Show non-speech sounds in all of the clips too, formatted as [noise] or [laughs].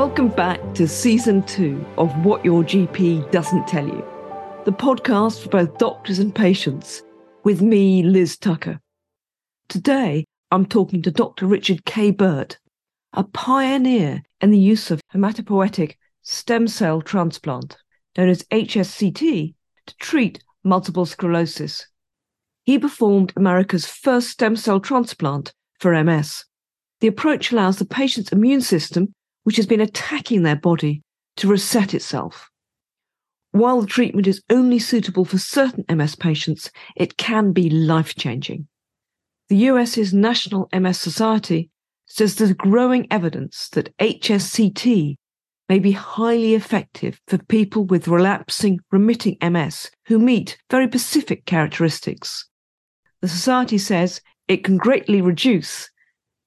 Welcome back to season two of What Your GP Doesn't Tell You, the podcast for both doctors and patients, with me, Liz Tucker. Today, I'm talking to Dr. Richard K. Burt, a pioneer in the use of hematopoietic stem cell transplant, known as HSCT, to treat multiple sclerosis. He performed America's first stem cell transplant for MS. The approach allows the patient's immune system, which has been attacking their body, to reset itself. While the treatment is only suitable for certain MS patients, it can be life changing. The US's National MS Society says there's growing evidence that HSCT may be highly effective for people with relapsing remitting MS who meet very specific characteristics. The Society says it can greatly reduce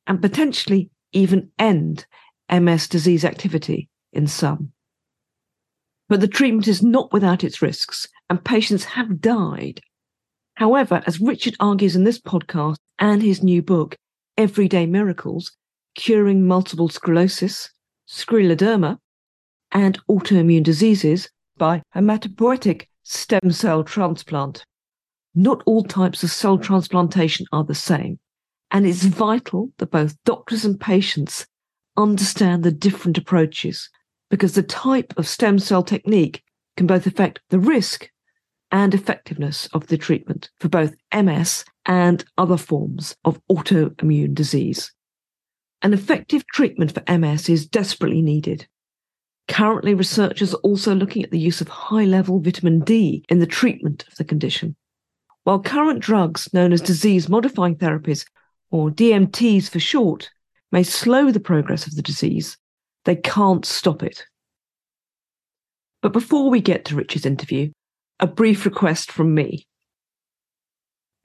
and potentially even end MS disease activity in some. But the treatment is not without its risks, and patients have died. However, as Richard argues in this podcast and his new book, Everyday Miracles Curing Multiple Sclerosis, Scleroderma, and Autoimmune Diseases by Hematopoietic Stem Cell Transplant. Not all types of cell transplantation are the same, and it's vital that both doctors and patients understand the different approaches because the type of stem cell technique can both affect the risk and effectiveness of the treatment for both MS and other forms of autoimmune disease. An effective treatment for MS is desperately needed. Currently, researchers are also looking at the use of high level vitamin D in the treatment of the condition. While current drugs, known as disease modifying therapies, or DMTs for short, may slow the progress of the disease, they can't stop it. But before we get to Richard's interview, a brief request from me.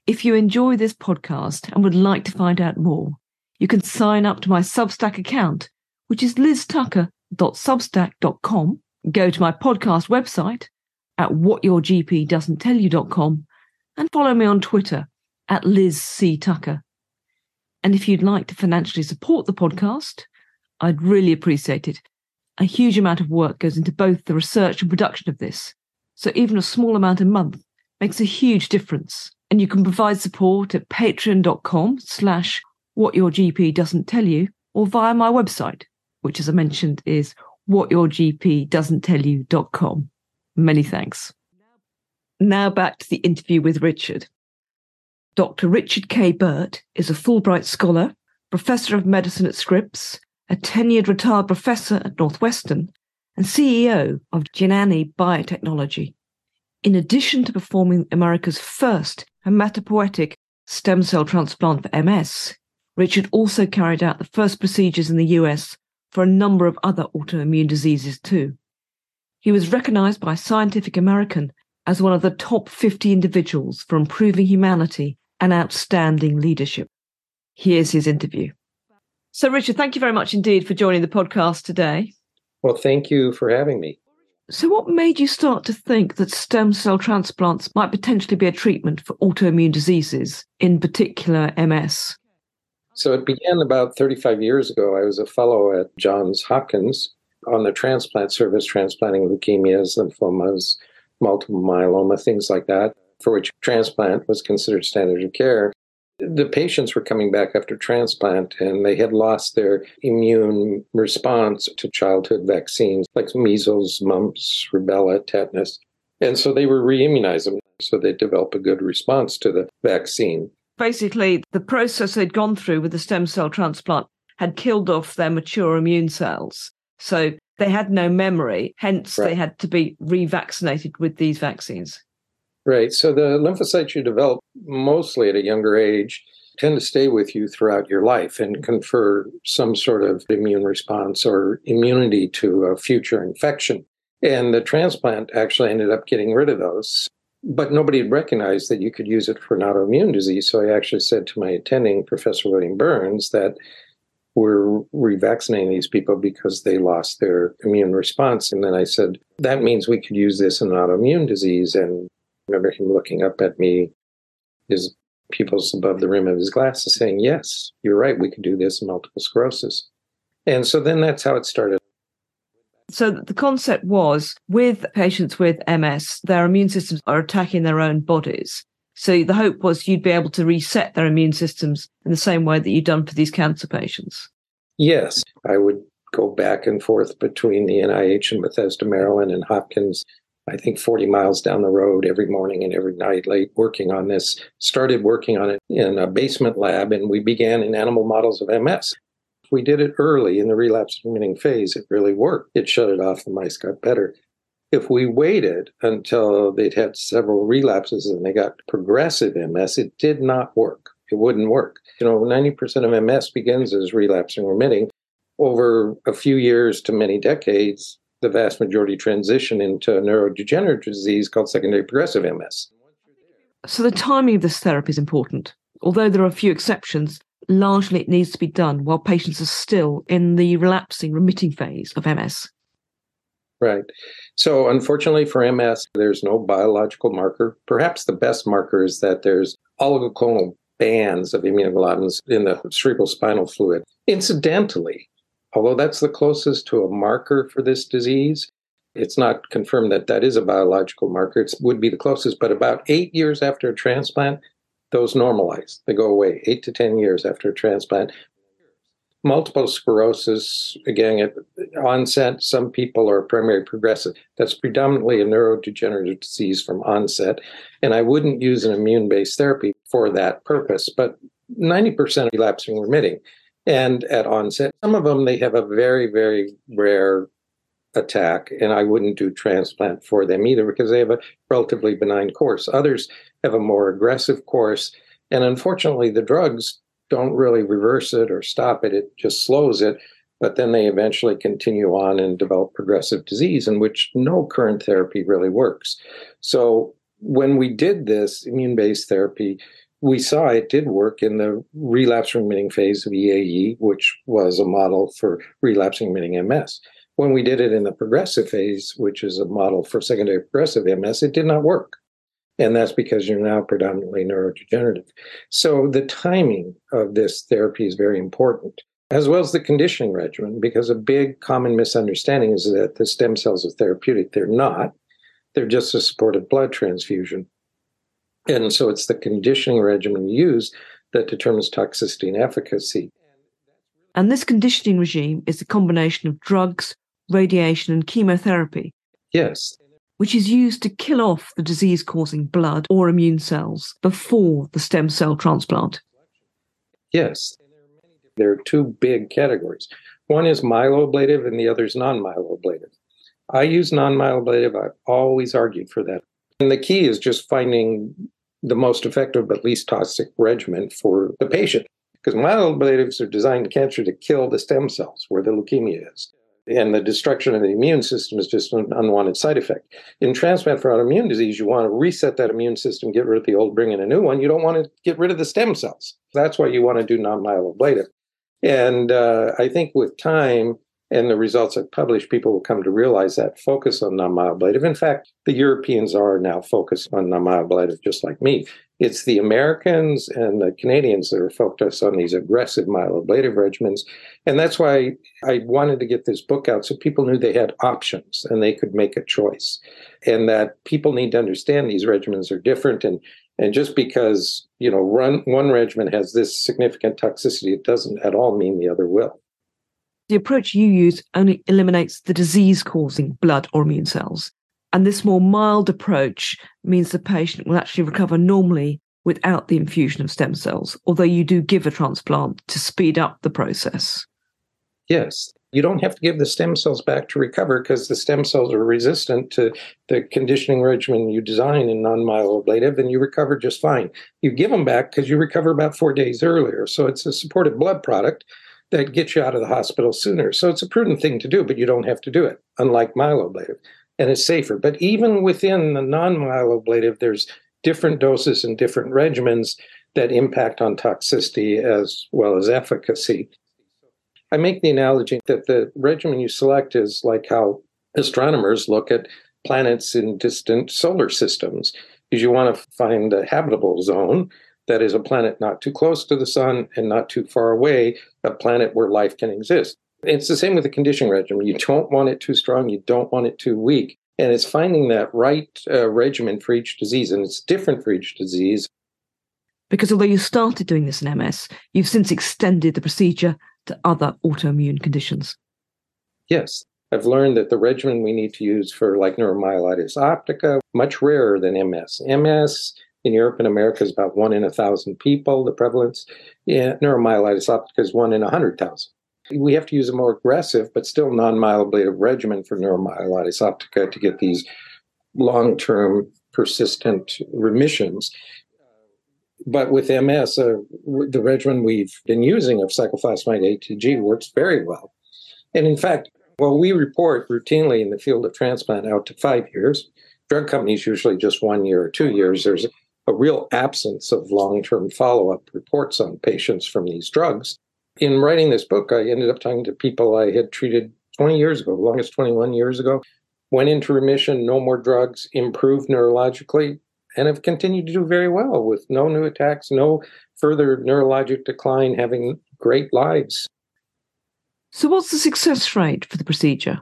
If you enjoy this podcast and would like to find out more, you can sign up to my Substack account, which is liztucker.substack.com. Go to my podcast website at whatyourgpdoesn'ttellyou.com and follow me on Twitter at lizctucker. Tucker. And if you'd like to financially support the podcast, I'd really appreciate it. A huge amount of work goes into both the research and production of this. So even a small amount a month makes a huge difference. And you can provide support at patreon.com slash what your GP doesn't tell you, or via my website, which, as I mentioned, is whatyourgpdoesn'ttellyou.com. Many thanks. Now back to the interview with Richard. Dr. Richard K. Burt is a Fulbright Scholar, Professor of Medicine at Scripps, a tenured retired professor at Northwestern, and CEO of Genani Biotechnology. In addition to performing America's first hematopoietic stem cell transplant for MS, Richard also carried out the first procedures in the US for a number of other autoimmune diseases too. He was recognized by Scientific American as one of the top 50 individuals for improving humanity and outstanding leadership. Here's his interview. So, Richard, thank you very much indeed for joining the podcast today. Well, thank you for having me. So, what made you start to think that stem cell transplants might potentially be a treatment for autoimmune diseases, in particular MS? So it began about 35 years ago. I was a fellow at Johns Hopkins on the transplant service, transplanting leukemias, lymphomas, multiple myeloma, things like that, for which transplant was considered standard of care. The patients were coming back after transplant and they had lost their immune response to childhood vaccines like measles, mumps, rubella, tetanus. And so they were re immunizing so they develop a good response to the vaccine basically the process they'd gone through with the stem cell transplant had killed off their mature immune cells. So they had no memory, hence right. they had to be revaccinated with these vaccines. Right. So the lymphocytes you develop mostly at a younger age tend to stay with you throughout your life and confer some sort of immune response or immunity to a future infection. And the transplant actually ended up getting rid of those but nobody had recognized that you could use it for an autoimmune disease. So I actually said to my attending, Professor William Burns, that we're revaccinating these people because they lost their immune response. And then I said, that means we could use this in autoimmune disease. And remember him looking up at me, his pupils above the rim of his glasses, saying, Yes, you're right, we could do this in multiple sclerosis. And so then that's how it started. So the concept was with patients with MS, their immune systems are attacking their own bodies. So the hope was you'd be able to reset their immune systems in the same way that you've done for these cancer patients. Yes, I would go back and forth between the NIH and Bethesda, Maryland, and Hopkins. I think 40 miles down the road every morning and every night, late working on this. Started working on it in a basement lab, and we began in animal models of MS. We did it early in the relapse remitting phase. It really worked. It shut it off. The mice got better. If we waited until they'd had several relapses and they got progressive MS, it did not work. It wouldn't work. You know, 90% of MS begins as relapsing remitting. Over a few years to many decades, the vast majority transition into a neurodegenerative disease called secondary progressive MS. So the timing of this therapy is important. Although there are a few exceptions, largely it needs to be done while patients are still in the relapsing remitting phase of MS. Right. So, unfortunately for MS, there's no biological marker. Perhaps the best marker is that there's oligoclonal bands of immunoglobulins in the cerebral spinal fluid. Incidentally, although that's the closest to a marker for this disease, it's not confirmed that that is a biological marker. It would be the closest, but about eight years after a transplant, those normalize. They go away eight to 10 years after a transplant multiple sclerosis, again, at onset, some people are primary progressive. That's predominantly a neurodegenerative disease from onset. And I wouldn't use an immune based therapy for that purpose, but 90% relapsing remitting. And at onset, some of them, they have a very, very rare attack, and I wouldn't do transplant for them either because they have a relatively benign course. Others have a more aggressive course. And unfortunately, the drugs don't really reverse it or stop it, it just slows it. But then they eventually continue on and develop progressive disease, in which no current therapy really works. So when we did this immune based therapy, we saw it did work in the relapse remitting phase of EAE, which was a model for relapsing remitting MS. When we did it in the progressive phase, which is a model for secondary progressive MS, it did not work. And that's because you're now predominantly neurodegenerative. So the timing of this therapy is very important, as well as the conditioning regimen, because a big common misunderstanding is that the stem cells are therapeutic. They're not, they're just a supportive blood transfusion. And so it's the conditioning regimen used that determines toxicity and efficacy. And this conditioning regime is a combination of drugs, radiation, and chemotherapy. Yes which is used to kill off the disease causing blood or immune cells before the stem cell transplant? Yes. There are two big categories. One is myeloablative and the other is non myeloablative. I use non myeloablative. I've always argued for that. And the key is just finding the most effective but least toxic regimen for the patient. Because myeloablatives are designed in cancer to kill the stem cells where the leukemia is and the destruction of the immune system is just an unwanted side effect. In transplant for autoimmune disease, you want to reset that immune system, get rid of the old, bring in a new one. You don't want to get rid of the stem cells. That's why you want to do non-myeloablative. And uh, I think with time and the results I've published, people will come to realize that focus on non-myeloablative. In fact, the Europeans are now focused on non-myeloablative, just like me. It's the Americans and the Canadians that are focused on these aggressive myeloablative regimens. And that's why I wanted to get this book out so people knew they had options and they could make a choice. And that people need to understand these regimens are different. And, and just because, you know, run, one regimen has this significant toxicity, it doesn't at all mean the other will. The approach you use only eliminates the disease causing blood or immune cells. And this more mild approach means the patient will actually recover normally without the infusion of stem cells, although you do give a transplant to speed up the process. Yes. You don't have to give the stem cells back to recover because the stem cells are resistant to the conditioning regimen you design in non myeloablative and you recover just fine. You give them back because you recover about four days earlier. So it's a supported blood product that gets you out of the hospital sooner. So it's a prudent thing to do, but you don't have to do it, unlike myeloablative and it's safer. But even within the non myeloablative, there's different doses and different regimens that impact on toxicity as well as efficacy. I make the analogy that the regimen you select is like how astronomers look at planets in distant solar systems, because you want to find a habitable zone that is a planet not too close to the sun and not too far away, a planet where life can exist. It's the same with the conditioning regimen. You don't want it too strong, you don't want it too weak. And it's finding that right uh, regimen for each disease, and it's different for each disease. Because although you started doing this in MS, you've since extended the procedure to other autoimmune conditions. Yes, I've learned that the regimen we need to use for like neuromyelitis optica much rarer than MS. MS in Europe and America is about one in a thousand people. The prevalence, yeah, neuromyelitis optica is one in a hundred thousand. We have to use a more aggressive but still non-myeloablative regimen for neuromyelitis optica to get these long-term persistent remissions. But with MS, uh, the regimen we've been using of cyclophosphamide ATG works very well. And in fact, well, we report routinely in the field of transplant out to five years. Drug companies usually just one year or two years. There's a real absence of long term follow up reports on patients from these drugs. In writing this book, I ended up talking to people I had treated 20 years ago, longest 21 years ago, went into remission, no more drugs, improved neurologically, and have continued to do very well with no new attacks, no further neurologic decline, having great lives. So, what's the success rate for the procedure?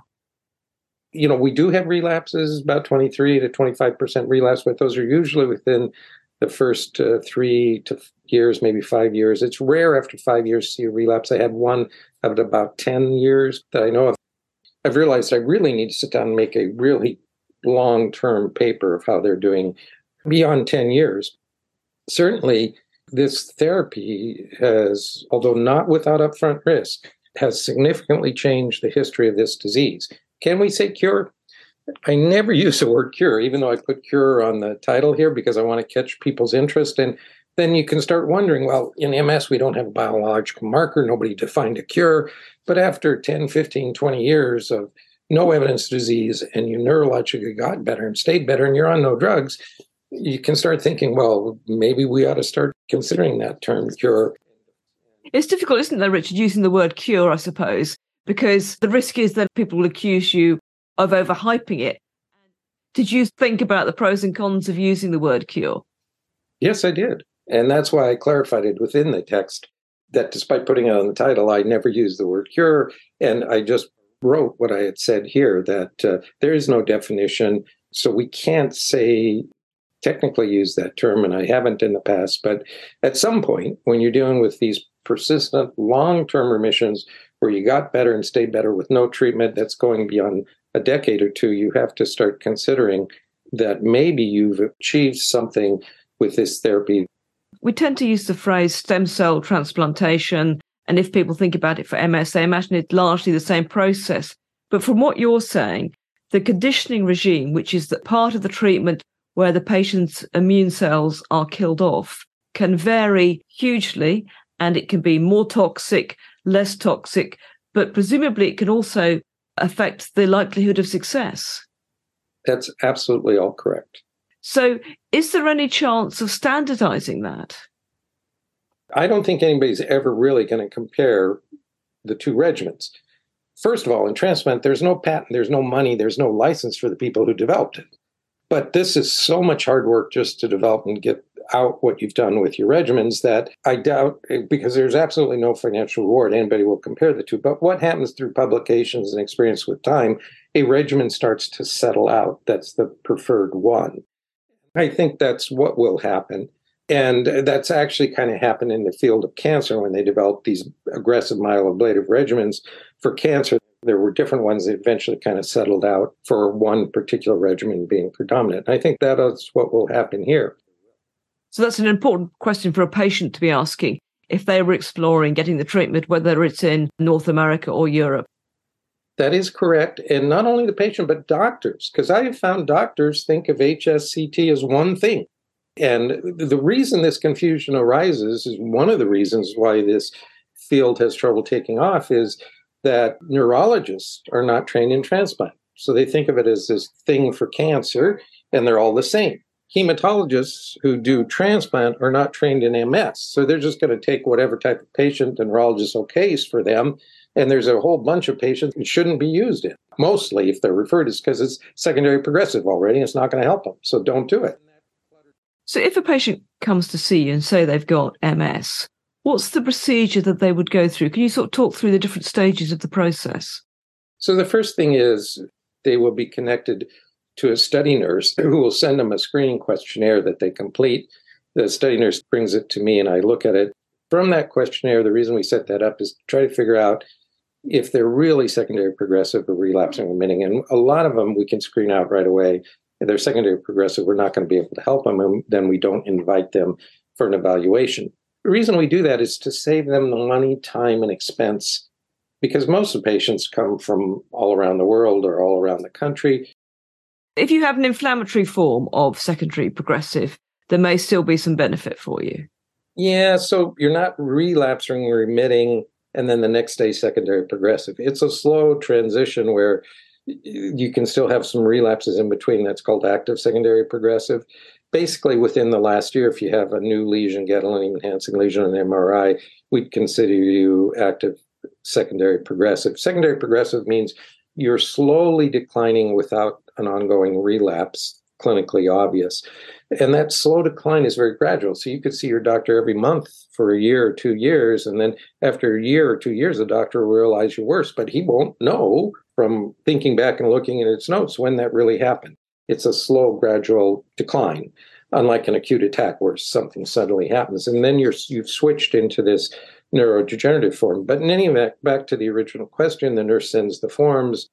You know, we do have relapses, about 23 to 25% relapse, but those are usually within the first uh, three to years, maybe five years. It's rare after five years to see a relapse. I had one of about 10 years that I know of. I've realized I really need to sit down and make a really long term paper of how they're doing beyond 10 years. Certainly, this therapy has, although not without upfront risk, has significantly changed the history of this disease. Can we say cure? I never use the word cure, even though I put cure on the title here because I want to catch people's interest. And then you can start wondering well, in MS, we don't have a biological marker, nobody defined a cure. But after 10, 15, 20 years of no evidence of disease and you neurologically got better and stayed better and you're on no drugs, you can start thinking, well, maybe we ought to start considering that term cure. It's difficult, isn't it, Richard, using the word cure, I suppose, because the risk is that people will accuse you of overhyping it. Did you think about the pros and cons of using the word cure? Yes, I did. And that's why I clarified it within the text that despite putting it on the title, I never used the word cure. And I just wrote what I had said here that uh, there is no definition. So we can't say technically use that term, and I haven't in the past. But at some point, when you're dealing with these persistent long term remissions where you got better and stayed better with no treatment that's going beyond a decade or two, you have to start considering that maybe you've achieved something with this therapy. We tend to use the phrase stem cell transplantation. And if people think about it for MS, they imagine it's largely the same process. But from what you're saying, the conditioning regime, which is the part of the treatment where the patient's immune cells are killed off, can vary hugely and it can be more toxic, less toxic, but presumably it can also affect the likelihood of success. That's absolutely all correct. So, is there any chance of standardizing that? I don't think anybody's ever really going to compare the two regimens. First of all, in transplant, there's no patent, there's no money, there's no license for the people who developed it. But this is so much hard work just to develop and get out what you've done with your regimens that I doubt, because there's absolutely no financial reward, anybody will compare the two. But what happens through publications and experience with time, a regimen starts to settle out. That's the preferred one. I think that's what will happen. And that's actually kind of happened in the field of cancer when they developed these aggressive myeloablative regimens for cancer. There were different ones that eventually kind of settled out for one particular regimen being predominant. I think that is what will happen here. So that's an important question for a patient to be asking if they were exploring getting the treatment, whether it's in North America or Europe. That is correct. And not only the patient, but doctors, because I have found doctors think of HSCT as one thing. And the reason this confusion arises is one of the reasons why this field has trouble taking off is that neurologists are not trained in transplant. So they think of it as this thing for cancer, and they're all the same hematologists who do transplant are not trained in MS. So they're just going to take whatever type of patient the neurologist okays for them. And there's a whole bunch of patients it shouldn't be used in. Mostly, if they're referred, it's because it's secondary progressive already. It's not going to help them. So don't do it. So if a patient comes to see you and say they've got MS, What's the procedure that they would go through? Can you sort of talk through the different stages of the process? So the first thing is they will be connected to a study nurse who will send them a screening questionnaire that they complete. The study nurse brings it to me and I look at it. From that questionnaire, the reason we set that up is to try to figure out if they're really secondary progressive or relapsing remitting. And a lot of them we can screen out right away. If they're secondary progressive, we're not going to be able to help them, and then we don't invite them for an evaluation. The reason we do that is to save them the money, time, and expense because most of the patients come from all around the world or all around the country. If you have an inflammatory form of secondary progressive, there may still be some benefit for you. Yeah, so you're not relapsing remitting and then the next day secondary progressive. It's a slow transition where you can still have some relapses in between. That's called active secondary progressive. Basically, within the last year, if you have a new lesion, gadolinium enhancing lesion on MRI, we'd consider you active secondary progressive. Secondary progressive means you're slowly declining without an ongoing relapse, clinically obvious. And that slow decline is very gradual. So you could see your doctor every month for a year or two years. And then after a year or two years, the doctor will realize you're worse, but he won't know from thinking back and looking at its notes when that really happened. It's a slow, gradual decline, unlike an acute attack where something suddenly happens. And then you're, you've switched into this neurodegenerative form. But in any event, back to the original question, the nurse sends the forms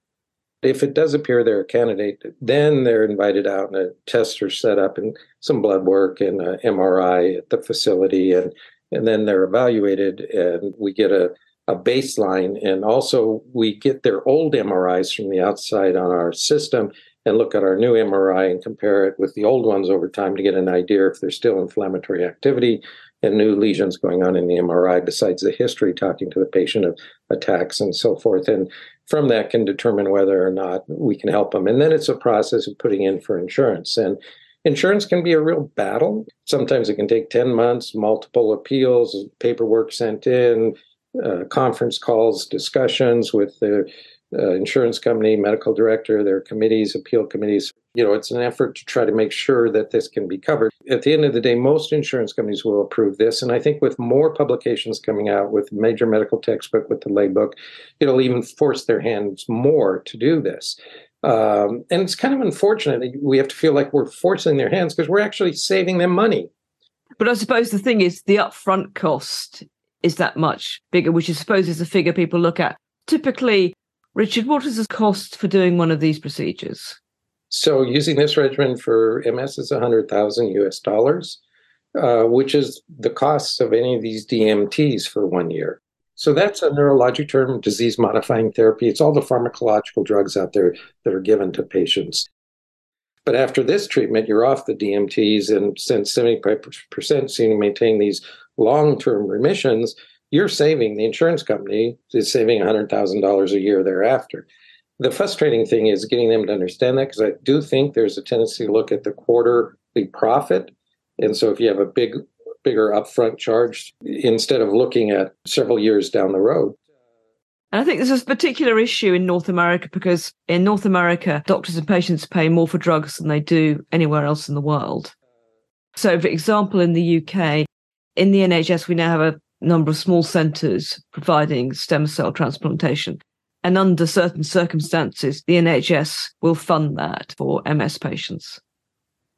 if it does appear they're a candidate, then they're invited out and a tests are set up and some blood work and an MRI at the facility. And, and then they're evaluated and we get a, a baseline. And also we get their old MRIs from the outside on our system and look at our new MRI and compare it with the old ones over time to get an idea if there's still inflammatory activity and new lesions going on in the MRI besides the history talking to the patient of attacks and so forth. And from that can determine whether or not we can help them. And then it's a process of putting in for insurance. And insurance can be a real battle. Sometimes it can take 10 months, multiple appeals, paperwork sent in, uh, conference calls, discussions with the uh, insurance company, medical director, their committees, appeal committees. You know, it's an effort to try to make sure that this can be covered. At the end of the day, most insurance companies will approve this. And I think with more publications coming out with major medical textbook, with the laybook, it'll even force their hands more to do this. Um, and it's kind of unfortunate we have to feel like we're forcing their hands because we're actually saving them money. But I suppose the thing is the upfront cost is that much bigger, which I suppose is a figure people look at. Typically, Richard, what is the cost for doing one of these procedures? So, using this regimen for MS is 100,000 US dollars, uh, which is the cost of any of these DMTs for one year. So, that's a neurologic term, disease modifying therapy. It's all the pharmacological drugs out there that are given to patients. But after this treatment, you're off the DMTs, and since 75% seem to maintain these long term remissions, you're saving, the insurance company is saving $100,000 a year thereafter. The frustrating thing is getting them to understand that because I do think there's a tendency to look at the quarterly profit. And so if you have a big, bigger upfront charge instead of looking at several years down the road. And I think there's a particular issue in North America because in North America, doctors and patients pay more for drugs than they do anywhere else in the world. So, for example, in the UK, in the NHS, we now have a number of small centres providing stem cell transplantation. And under certain circumstances, the NHS will fund that for MS patients.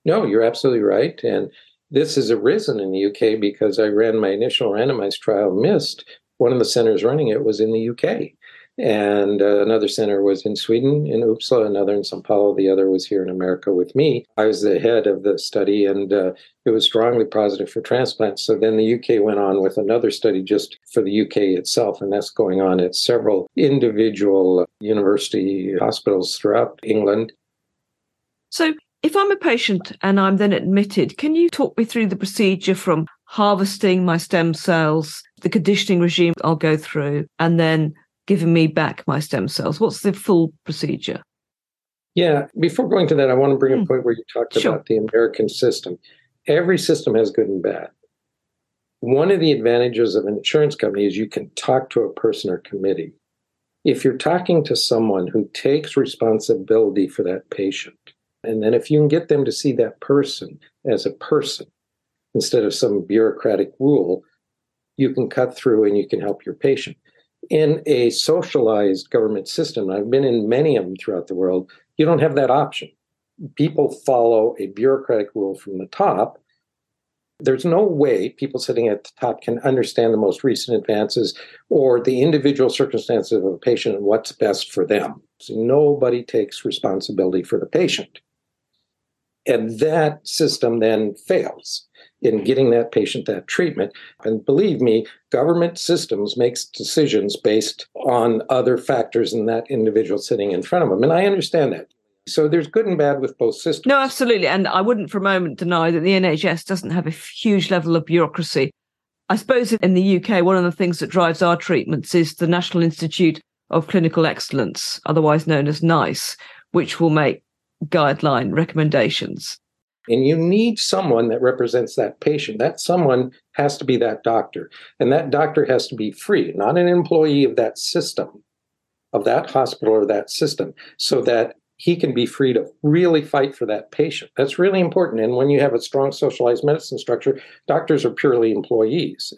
No, you're absolutely right. And this has arisen in the UK because I ran my initial randomized trial, MIST. One of the centers running it was in the UK. And uh, another center was in Sweden, in Uppsala, another in Sao Paulo. The other was here in America with me. I was the head of the study, and uh, it was strongly positive for transplants. So then the UK went on with another study just for the UK itself, and that's going on at several individual university hospitals throughout England. So, if I'm a patient and I'm then admitted, can you talk me through the procedure from harvesting my stem cells, the conditioning regime I'll go through, and then giving me back my stem cells? What's the full procedure? Yeah, before going to that, I want to bring a hmm. point where you talked sure. about the American system. Every system has good and bad. One of the advantages of an insurance company is you can talk to a person or committee. If you're talking to someone who takes responsibility for that patient, and then if you can get them to see that person as a person instead of some bureaucratic rule, you can cut through and you can help your patient. In a socialized government system, I've been in many of them throughout the world, you don't have that option. People follow a bureaucratic rule from the top. There's no way people sitting at the top can understand the most recent advances or the individual circumstances of a patient and what's best for them. So nobody takes responsibility for the patient. And that system then fails in getting that patient that treatment. And believe me, government systems makes decisions based on other factors than that individual sitting in front of them. And I understand that. So there's good and bad with both systems. No, absolutely. And I wouldn't for a moment deny that the NHS doesn't have a huge level of bureaucracy. I suppose in the UK, one of the things that drives our treatments is the National Institute of Clinical Excellence, otherwise known as NICE, which will make guideline recommendations. And you need someone that represents that patient. That someone has to be that doctor. And that doctor has to be free, not an employee of that system, of that hospital or that system, so that he can be free to really fight for that patient. That's really important. And when you have a strong socialized medicine structure, doctors are purely employees.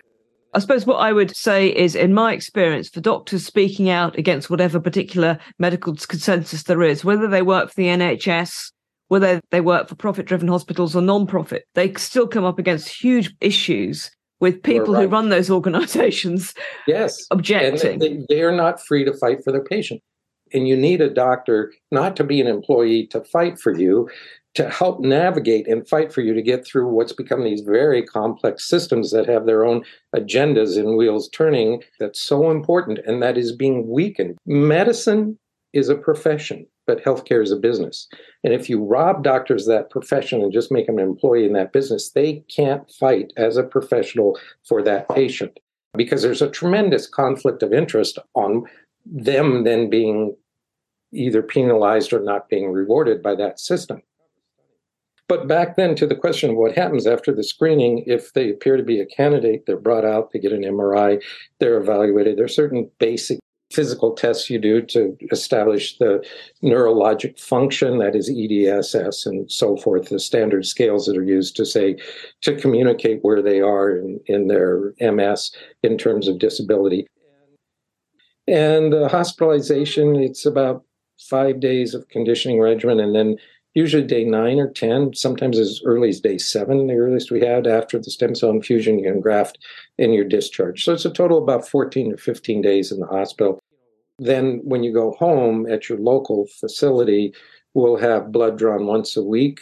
I suppose what I would say is, in my experience, for doctors speaking out against whatever particular medical consensus there is, whether they work for the NHS, whether they work for profit driven hospitals or non profit, they still come up against huge issues with people right. who run those organizations [laughs] yes objecting they, they are not free to fight for their patient and you need a doctor not to be an employee to fight for you to help navigate and fight for you to get through what's become these very complex systems that have their own agendas and wheels turning that's so important and that is being weakened. Medicine is a profession, but healthcare is a business. And if you rob doctors of that profession and just make them an employee in that business, they can't fight as a professional for that patient because there's a tremendous conflict of interest on them then being either penalized or not being rewarded by that system. But back then to the question of what happens after the screening, if they appear to be a candidate, they're brought out, they get an MRI, they're evaluated. There are certain basic physical tests you do to establish the neurologic function, that is EDSS and so forth, the standard scales that are used to say, to communicate where they are in, in their MS in terms of disability. And uh, hospitalization, it's about five days of conditioning regimen and then usually day nine or 10, sometimes as early as day seven, the earliest we had after the stem cell infusion, you can graft in your discharge. So it's a total about 14 to 15 days in the hospital. Then when you go home at your local facility, we'll have blood drawn once a week.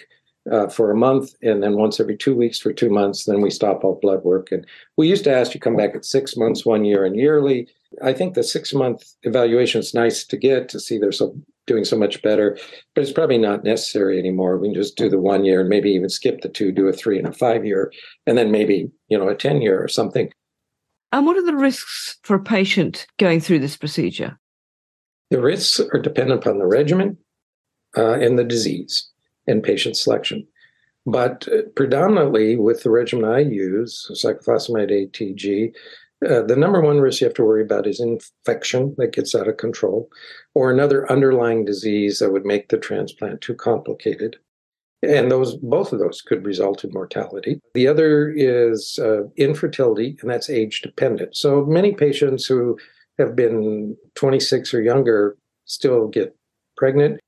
Uh, for a month and then once every two weeks for two months. Then we stop all blood work. And we used to ask you come back at six months, one year, and yearly. I think the six month evaluation is nice to get to see there's a doing so much better. But it's probably not necessary anymore. We can just do the one year and maybe even skip the two, do a three and a five year, and then maybe, you know, a 10 year or something. And what are the risks for a patient going through this procedure? The risks are dependent upon the regimen uh, and the disease and patient selection. But uh, predominantly with the regimen I use, cyclophosphamide ATG, uh, the number one risk you have to worry about is infection that gets out of control or another underlying disease that would make the transplant too complicated. And those, both of those could result in mortality. The other is uh, infertility, and that's age dependent. So many patients who have been 26 or younger still get pregnant.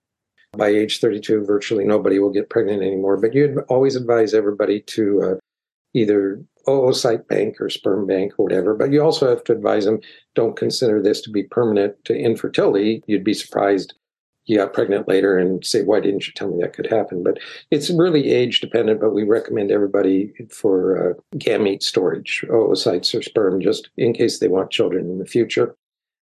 By age 32, virtually nobody will get pregnant anymore. But you'd always advise everybody to uh, either oocyte bank or sperm bank or whatever. But you also have to advise them don't consider this to be permanent to infertility. You'd be surprised you got pregnant later and say, why didn't you tell me that could happen? But it's really age dependent, but we recommend everybody for uh, gamete storage, oocytes or sperm, just in case they want children in the future.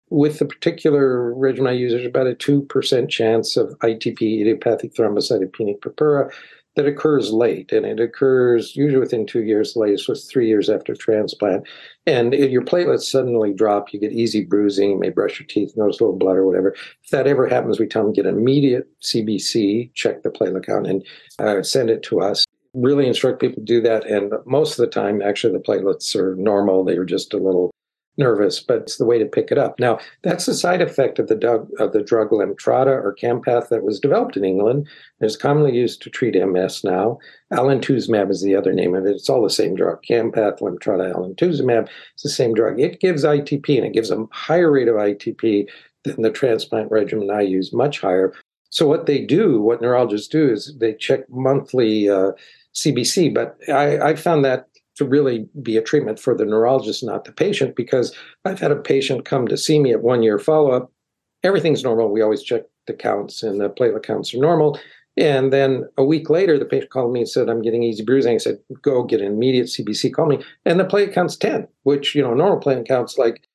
With the particular regimen I use, there's about a 2% chance of ITP, idiopathic thrombocytopenic purpura, that occurs late, and it occurs usually within two years. Latest was three years after transplant. And your platelets suddenly drop, you get easy bruising, you may brush your teeth, notice a little blood or whatever. If that ever happens, we tell them get immediate CBC, check the platelet count, and uh, send it to us. Really instruct people to do that. And most of the time, actually, the platelets are normal. They are just a little nervous, but it's the way to pick it up. Now, that's a side effect of the drug, of the drug Lemtrada or Campath that was developed in England. It's commonly used to treat MS now. Alemtuzumab is the other name of it. It's all the same drug. Campath, Lemtrada, alemtuzumab. It's the same drug. It gives ITP and it gives a higher rate of ITP than the transplant regimen I use, much higher. So what they do, what neurologists do, is they check monthly uh, CBC. But I, I found that to really be a treatment for the neurologist, not the patient, because I've had a patient come to see me at one year follow up. Everything's normal. We always check the counts, and the platelet counts are normal. And then a week later, the patient called me and said, I'm getting easy bruising. I said, go get an immediate CBC, call me. And the platelet count's 10, which, you know, normal platelet count's like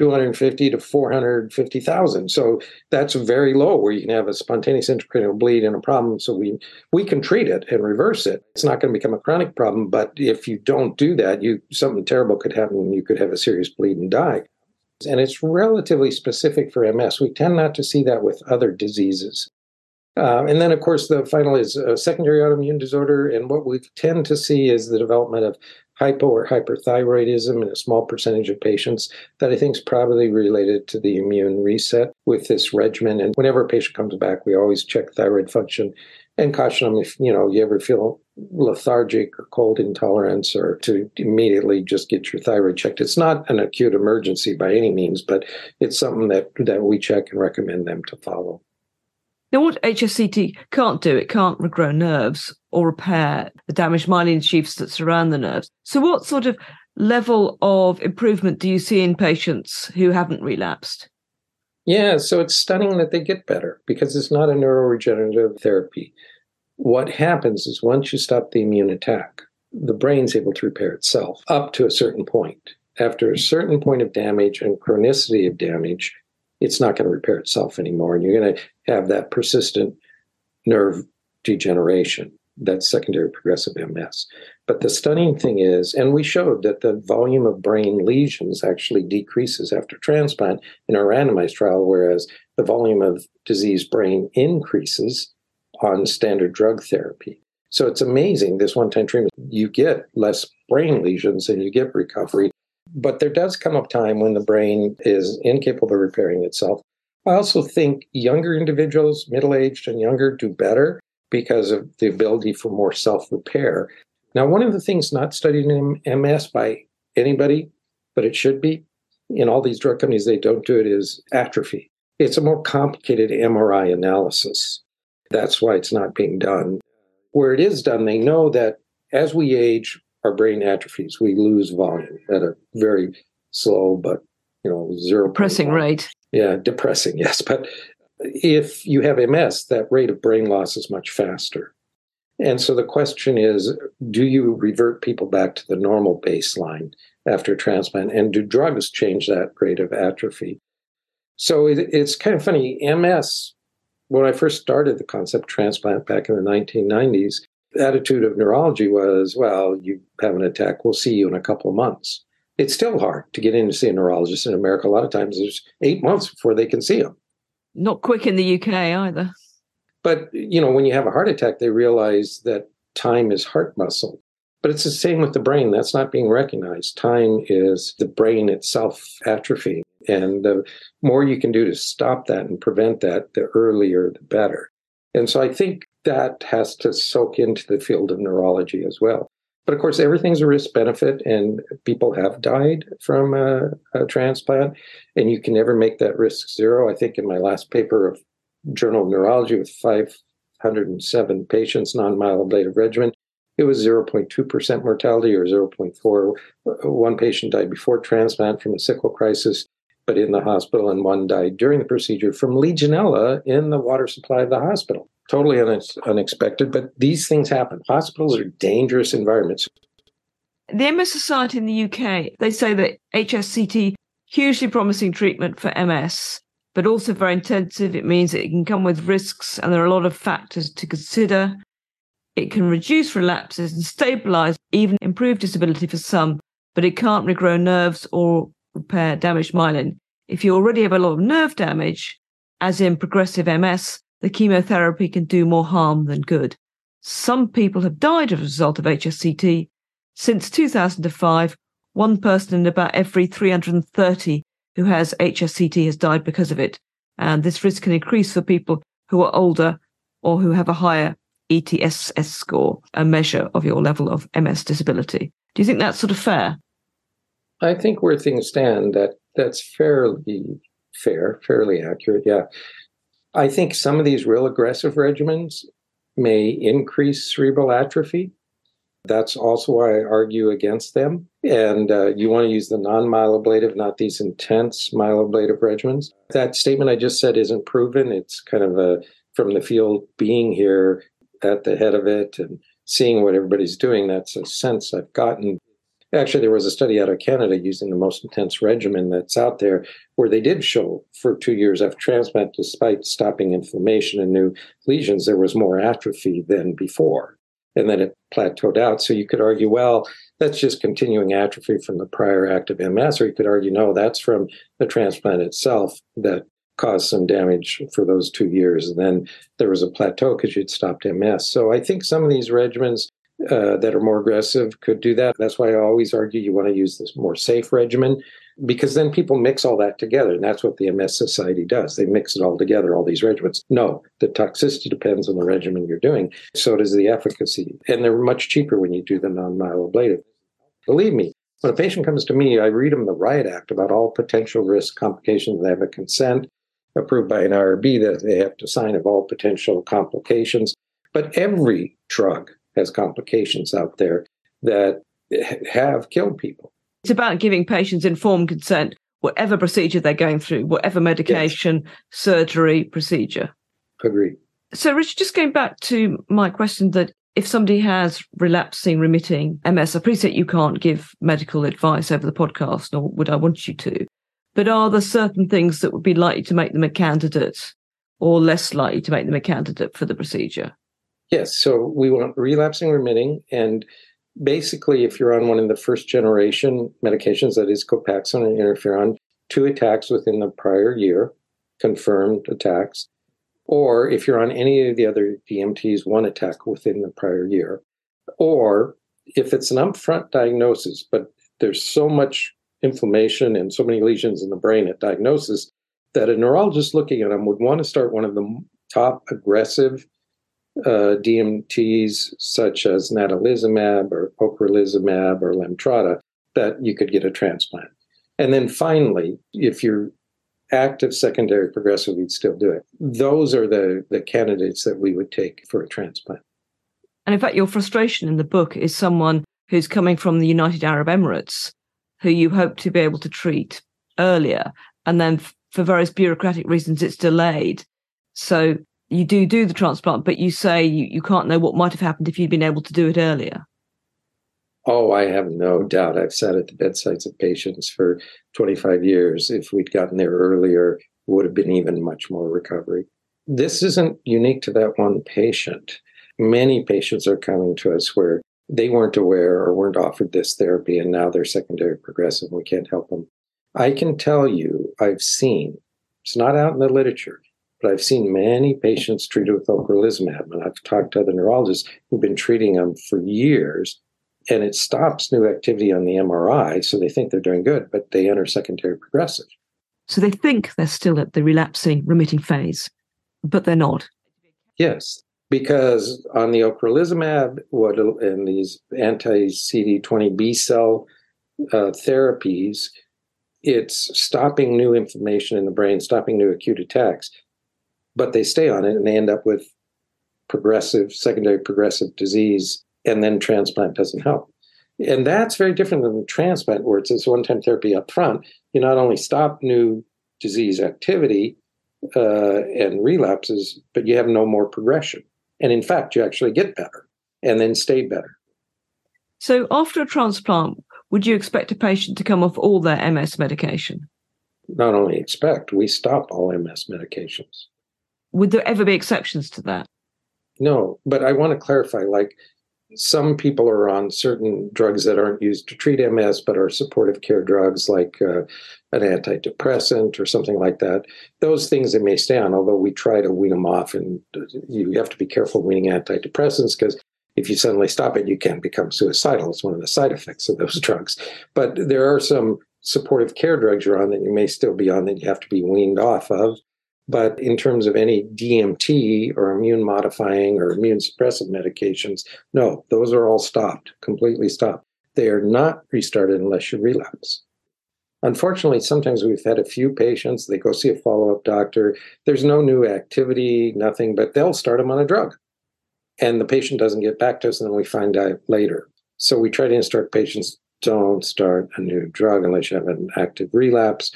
250 to 450,000. So that's very low where you can have a spontaneous intracranial bleed and a problem. So we we can treat it and reverse it. It's not going to become a chronic problem, but if you don't do that, you something terrible could happen. You could have a serious bleed and die. And it's relatively specific for MS. We tend not to see that with other diseases. Um, and then, of course, the final is a secondary autoimmune disorder. And what we tend to see is the development of hypo or hyperthyroidism in a small percentage of patients that I think is probably related to the immune reset with this regimen. And whenever a patient comes back, we always check thyroid function and caution them if you know you ever feel lethargic or cold intolerance or to immediately just get your thyroid checked. It's not an acute emergency by any means, but it's something that that we check and recommend them to follow. Now, what HSCT can't do, it can't regrow nerves or repair the damaged myelin sheaths that surround the nerves. So, what sort of level of improvement do you see in patients who haven't relapsed? Yeah, so it's stunning that they get better because it's not a neuroregenerative therapy. What happens is once you stop the immune attack, the brain's able to repair itself up to a certain point. After a certain point of damage and chronicity of damage, it's not going to repair itself anymore. And you're going to have that persistent nerve degeneration, that secondary progressive MS. But the stunning thing is, and we showed that the volume of brain lesions actually decreases after transplant in our randomized trial, whereas the volume of diseased brain increases on standard drug therapy. So it's amazing this one time treatment. You get less brain lesions and you get recovery but there does come a time when the brain is incapable of repairing itself. I also think younger individuals, middle aged and younger, do better because of the ability for more self repair. Now, one of the things not studied in MS by anybody, but it should be in all these drug companies, they don't do it is atrophy. It's a more complicated MRI analysis. That's why it's not being done. Where it is done, they know that as we age, our brain atrophies. We lose volume at a very slow but you know zero depressing rate. Yeah, depressing. [laughs] Yes, but if you have MS, that rate of brain loss is much faster. And so the question is do you revert people back to the normal baseline after transplant? And do drugs change that rate of atrophy? So it, it's kind of funny. MS, when I first started the concept transplant back in the 1990s, the attitude of neurology was, well, you have an attack, we'll see you in a couple of months. It's still hard to get in to see a neurologist in America. A lot of times there's eight months before they can see them. Not quick in the UK either. But, you know, when you have a heart attack, they realize that time is heart muscle. But it's the same with the brain. That's not being recognized. Time is the brain itself atrophy. And the more you can do to stop that and prevent that, the earlier, the better. And so I think that has to soak into the field of neurology as well. But of course, everything's a risk benefit, and people have died from a, a, transplant, and you can never make that risk zero. I think in my last paper of Journal of Neurology with 507 patients, non myeloablative regimen, it was 0.2% mortality or 0.4. One patient died before transplant from a sickle crisis, but in the hospital, and one died during the procedure from Legionella in the water supply of the hospital totally unexpected, but these things happen. Hospitals are dangerous environments. The MS Society in the UK, they say that HSCT, hugely promising treatment for MS, but also very intensive. It means it can come with risks, and there are a lot of factors to consider. It can reduce relapses and stabilize, even improve disability for some, but it can't regrow nerves or repair damaged myelin. If you already have a lot of nerve damage, as in progressive MS, the chemotherapy can do more harm than good. Some people have died as a result of HSCT. Since 2005, one person in about every 330 who has HSCT has died because of it. And this risk can increase for people who are older or who have a higher EDSS score, a measure of your level of MS disability. Do you think that's sort of fair? I think where things stand, that that's fairly fair, fairly accurate. Yeah. I think some of these real aggressive regimens may increase cerebral atrophy. That's also why I argue against them. And uh, you want to use the non myeloablative, not these intense myeloablative regimens. That statement I just said isn't proven. It's kind of a from the field being here at the head of it and seeing what everybody's doing. That's a sense I've gotten. Actually, there was a study out of Canada using the most intense regimen that's out there where they did show for two years after transplant, despite stopping inflammation and new lesions, there was more atrophy than before. And then it plateaued out. So you could argue, well, that's just continuing atrophy from the prior active MS, or you could argue, no, that's from the transplant itself that caused some damage for those two years. And then there was a plateau because you'd stopped MS. So I think some of these regimens uh, that are more aggressive could do that. That's why I always argue you want to use this more safe regimen because then people mix all that together. And that's what the MS Society does. They mix it all together, all these regimens. No, the toxicity depends on the regimen you're doing. So does the efficacy. And they're much cheaper when you do the non myeloablative. Believe me, when a patient comes to me, I read them the Riot Act about all potential risk complications. They have a consent approved by an IRB that they have to sign of all potential complications. But every drug has complications out there that have killed people. It's about giving patients informed consent, whatever procedure they're going through, whatever medication, yes. surgery, procedure. Agree. So, Richard, just going back to my question that if somebody has relapsing, remitting MS, I appreciate you can't give medical advice over the podcast, nor would I want you to. But are there certain things that would be likely to make them a candidate or less likely to make them a candidate for the procedure? Yes. So we want relapsing remitting. And basically, if you're on one of the first generation medications, that is Copaxone and interferon, two attacks within the prior year, confirmed attacks. Or if you're on any of the other DMTs, one attack within the prior year. Or if it's an upfront diagnosis, but there's so much inflammation and so many lesions in the brain at diagnosis that a neurologist looking at them would want to start one of the top aggressive uh, DMTs, such as natalizumab or ocrelizumab or lemtrada, that you could get a transplant. And then finally, if you're active secondary progressive, we'd still do it. Those are the, the candidates that we would take for a transplant. And in fact, your frustration in the book is someone who's coming from the United Arab Emirates who you hope to be able to treat earlier. And then f- for various bureaucratic reasons, it's delayed. So you do do the transplant, but you say you, you can't know what might have happened if you'd been able to do it earlier. Oh, I have no doubt. I've sat at the bedsides of patients for 25 years. If we'd gotten there earlier, would have been even much more recovery. This isn't unique to that one patient. Many patients are coming to us where they weren't aware or weren't offered this therapy and now they're secondary progressive and we can't help them. I can tell you, I've seen, it's not out in the literature, but I've seen many patients treated with ocrelizumab, and I've talked to other neurologists who've been treating them for years, and it stops new activity on the MRI, so they think they're doing good, but they enter secondary progressive. So they think they're still at the relapsing, remitting phase, but they're not. Yes, because on the ocrelizumab what and these anti-CD20 B cell uh, therapies, it's stopping new inflammation in the brain, stopping new acute attacks, but they stay on it and they end up with progressive, secondary progressive disease, and then transplant doesn't help. And that's very different than the transplant, where it's this one-time therapy up front. You not only stop new disease activity uh, and relapses, but you have no more progression. And in fact, you actually get better and then stay better. So, after a transplant, would you expect a patient to come off all their MS medication? Not only expect, we stop all MS medications. Would there ever be exceptions to that? No, but I want to clarify like some people are on certain drugs that aren't used to treat MS, but are supportive care drugs like uh, an antidepressant or something like that. Those things they may stay on, although we try to wean them off. And you have to be careful weaning antidepressants because if you suddenly stop it, you can become suicidal. It's one of the side effects of those [laughs] drugs. But there are some supportive care drugs you're on that you may still be on that you have to be weaned off of. But in terms of any DMT or immune modifying or immune suppressive medications, no, those are all stopped, completely stopped. They are not restarted unless you relapse. Unfortunately, sometimes we've had a few patients, they go see a follow up doctor. There's no new activity, nothing, but they'll start them on a drug. And the patient doesn't get back to us, and then we find out later. So we try to instruct patients don't start a new drug unless you have an active relapse.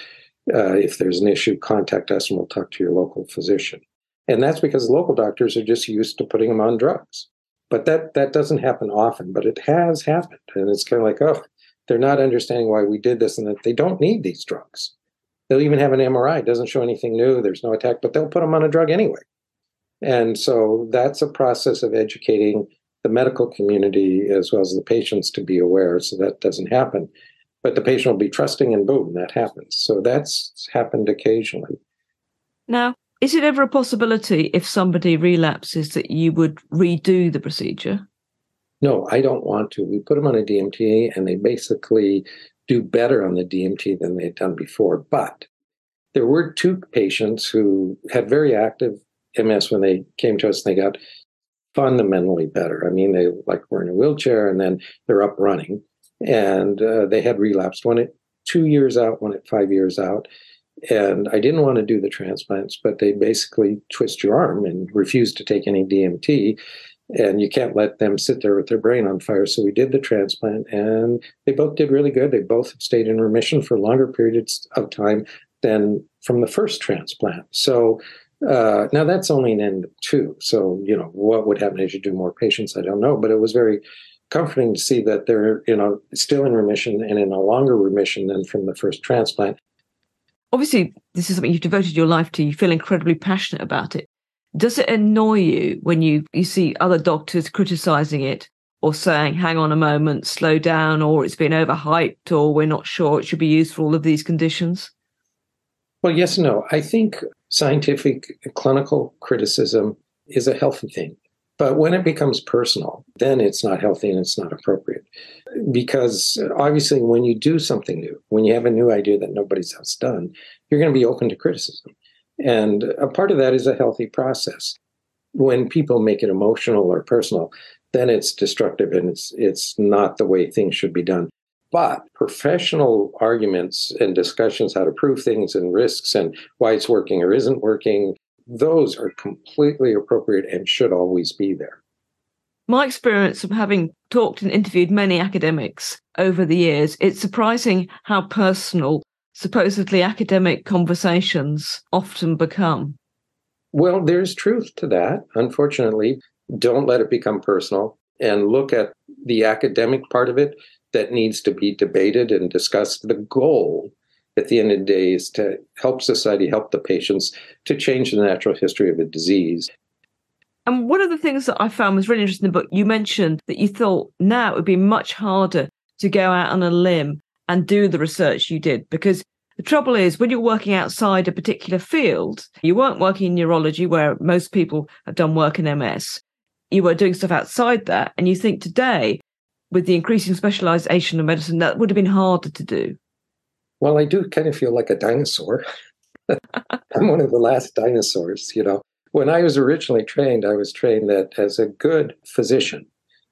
Uh, if there's an issue, contact us and we'll talk to your local physician. And that's because local doctors are just used to putting them on drugs. But that that doesn't happen often, but it has happened. And it's kind of like, oh, they're not understanding why we did this and that they don't need these drugs. They'll even have an MRI, it doesn't show anything new, there's no attack, but they'll put them on a drug anyway. And so that's a process of educating the medical community as well as the patients to be aware so that doesn't happen. But the patient will be trusting and boom, that happens. So that's happened occasionally. Now, is it ever a possibility if somebody relapses that you would redo the procedure? No, I don't want to. We put them on a DMT and they basically do better on the DMT than they'd done before. But there were two patients who had very active MS when they came to us and they got fundamentally better. I mean, they like were in a wheelchair and then they're up running, and uh, they had relapsed. One at two years out, one at five years out, and I didn't want to do the transplants, but they basically twist your arm and refuse to take any DMT. And you can't let them sit there with their brain on fire. So we did the transplant, and they both did really good. They both stayed in remission for longer periods of time than from the first transplant. So uh, now that's only an end two. So, you know, what would happen as you do more patients? I don't know. But it was very comforting to see that they're, you know, still in remission and in a longer remission than from the first transplant. Obviously, this is something you've devoted your life to. You feel incredibly passionate about it. Does it annoy you when you, you see other doctors criticizing it or saying, hang on a moment, slow down, or it's been overhyped, or we're not sure it should be used for all of these conditions? Well, yes and no. I think scientific clinical criticism is a healthy thing. But when it becomes personal, then it's not healthy and it's not appropriate. Because obviously, when you do something new, when you have a new idea that nobody's else done, you're going to be open to criticism. And a part of that is a healthy process. When people make it emotional or personal, then it's destructive and it's it's not the way things should be done. But professional arguments and discussions how to prove things and risks and why it's working or isn't working, those are completely appropriate and should always be there. My experience of having talked and interviewed many academics over the years, it's surprising how personal supposedly academic conversations often become. Well, there's truth to that. Unfortunately, don't let it become personal and look at the academic part of it that needs to be debated and discussed. The goal at the end of the day is to help society, help the patients to change the natural history of a disease. And one of the things that I found was really interesting in the book, you mentioned that you thought now it would be much harder to go out on a limb and do the research you did because the trouble is when you're working outside a particular field, you weren't working in neurology where most people have done work in MS. You were doing stuff outside that. And you think today with the increasing specialization of medicine, that would have been harder to do. Well, I do kind of feel like a dinosaur. [laughs] I'm one of the last dinosaurs, you know. When I was originally trained, I was trained that as a good physician,